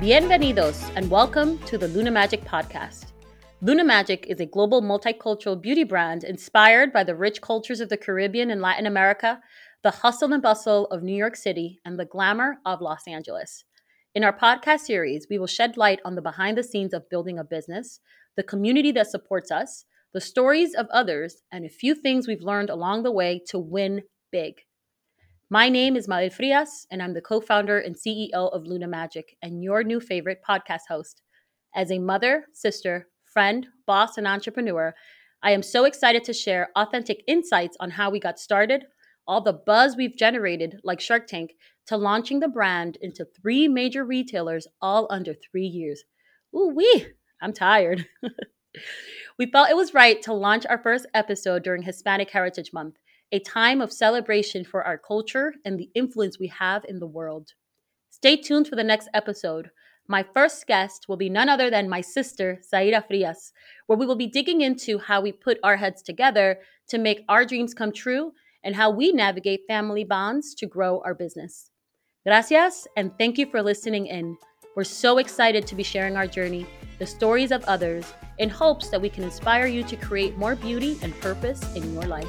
Bienvenidos and welcome to the Luna Magic podcast. Luna Magic is a global multicultural beauty brand inspired by the rich cultures of the Caribbean and Latin America, the hustle and bustle of New York City, and the glamour of Los Angeles. In our podcast series, we will shed light on the behind the scenes of building a business, the community that supports us, the stories of others, and a few things we've learned along the way to win big. My name is Mabel Frias, and I'm the co founder and CEO of Luna Magic and your new favorite podcast host. As a mother, sister, friend, boss, and entrepreneur, I am so excited to share authentic insights on how we got started, all the buzz we've generated, like Shark Tank, to launching the brand into three major retailers all under three years. Ooh, wee, I'm tired. we felt it was right to launch our first episode during Hispanic Heritage Month a time of celebration for our culture and the influence we have in the world. Stay tuned for the next episode. My first guest will be none other than my sister, Shaira Frias, where we will be digging into how we put our heads together to make our dreams come true and how we navigate family bonds to grow our business. Gracias, and thank you for listening in. We're so excited to be sharing our journey, the stories of others, in hopes that we can inspire you to create more beauty and purpose in your life.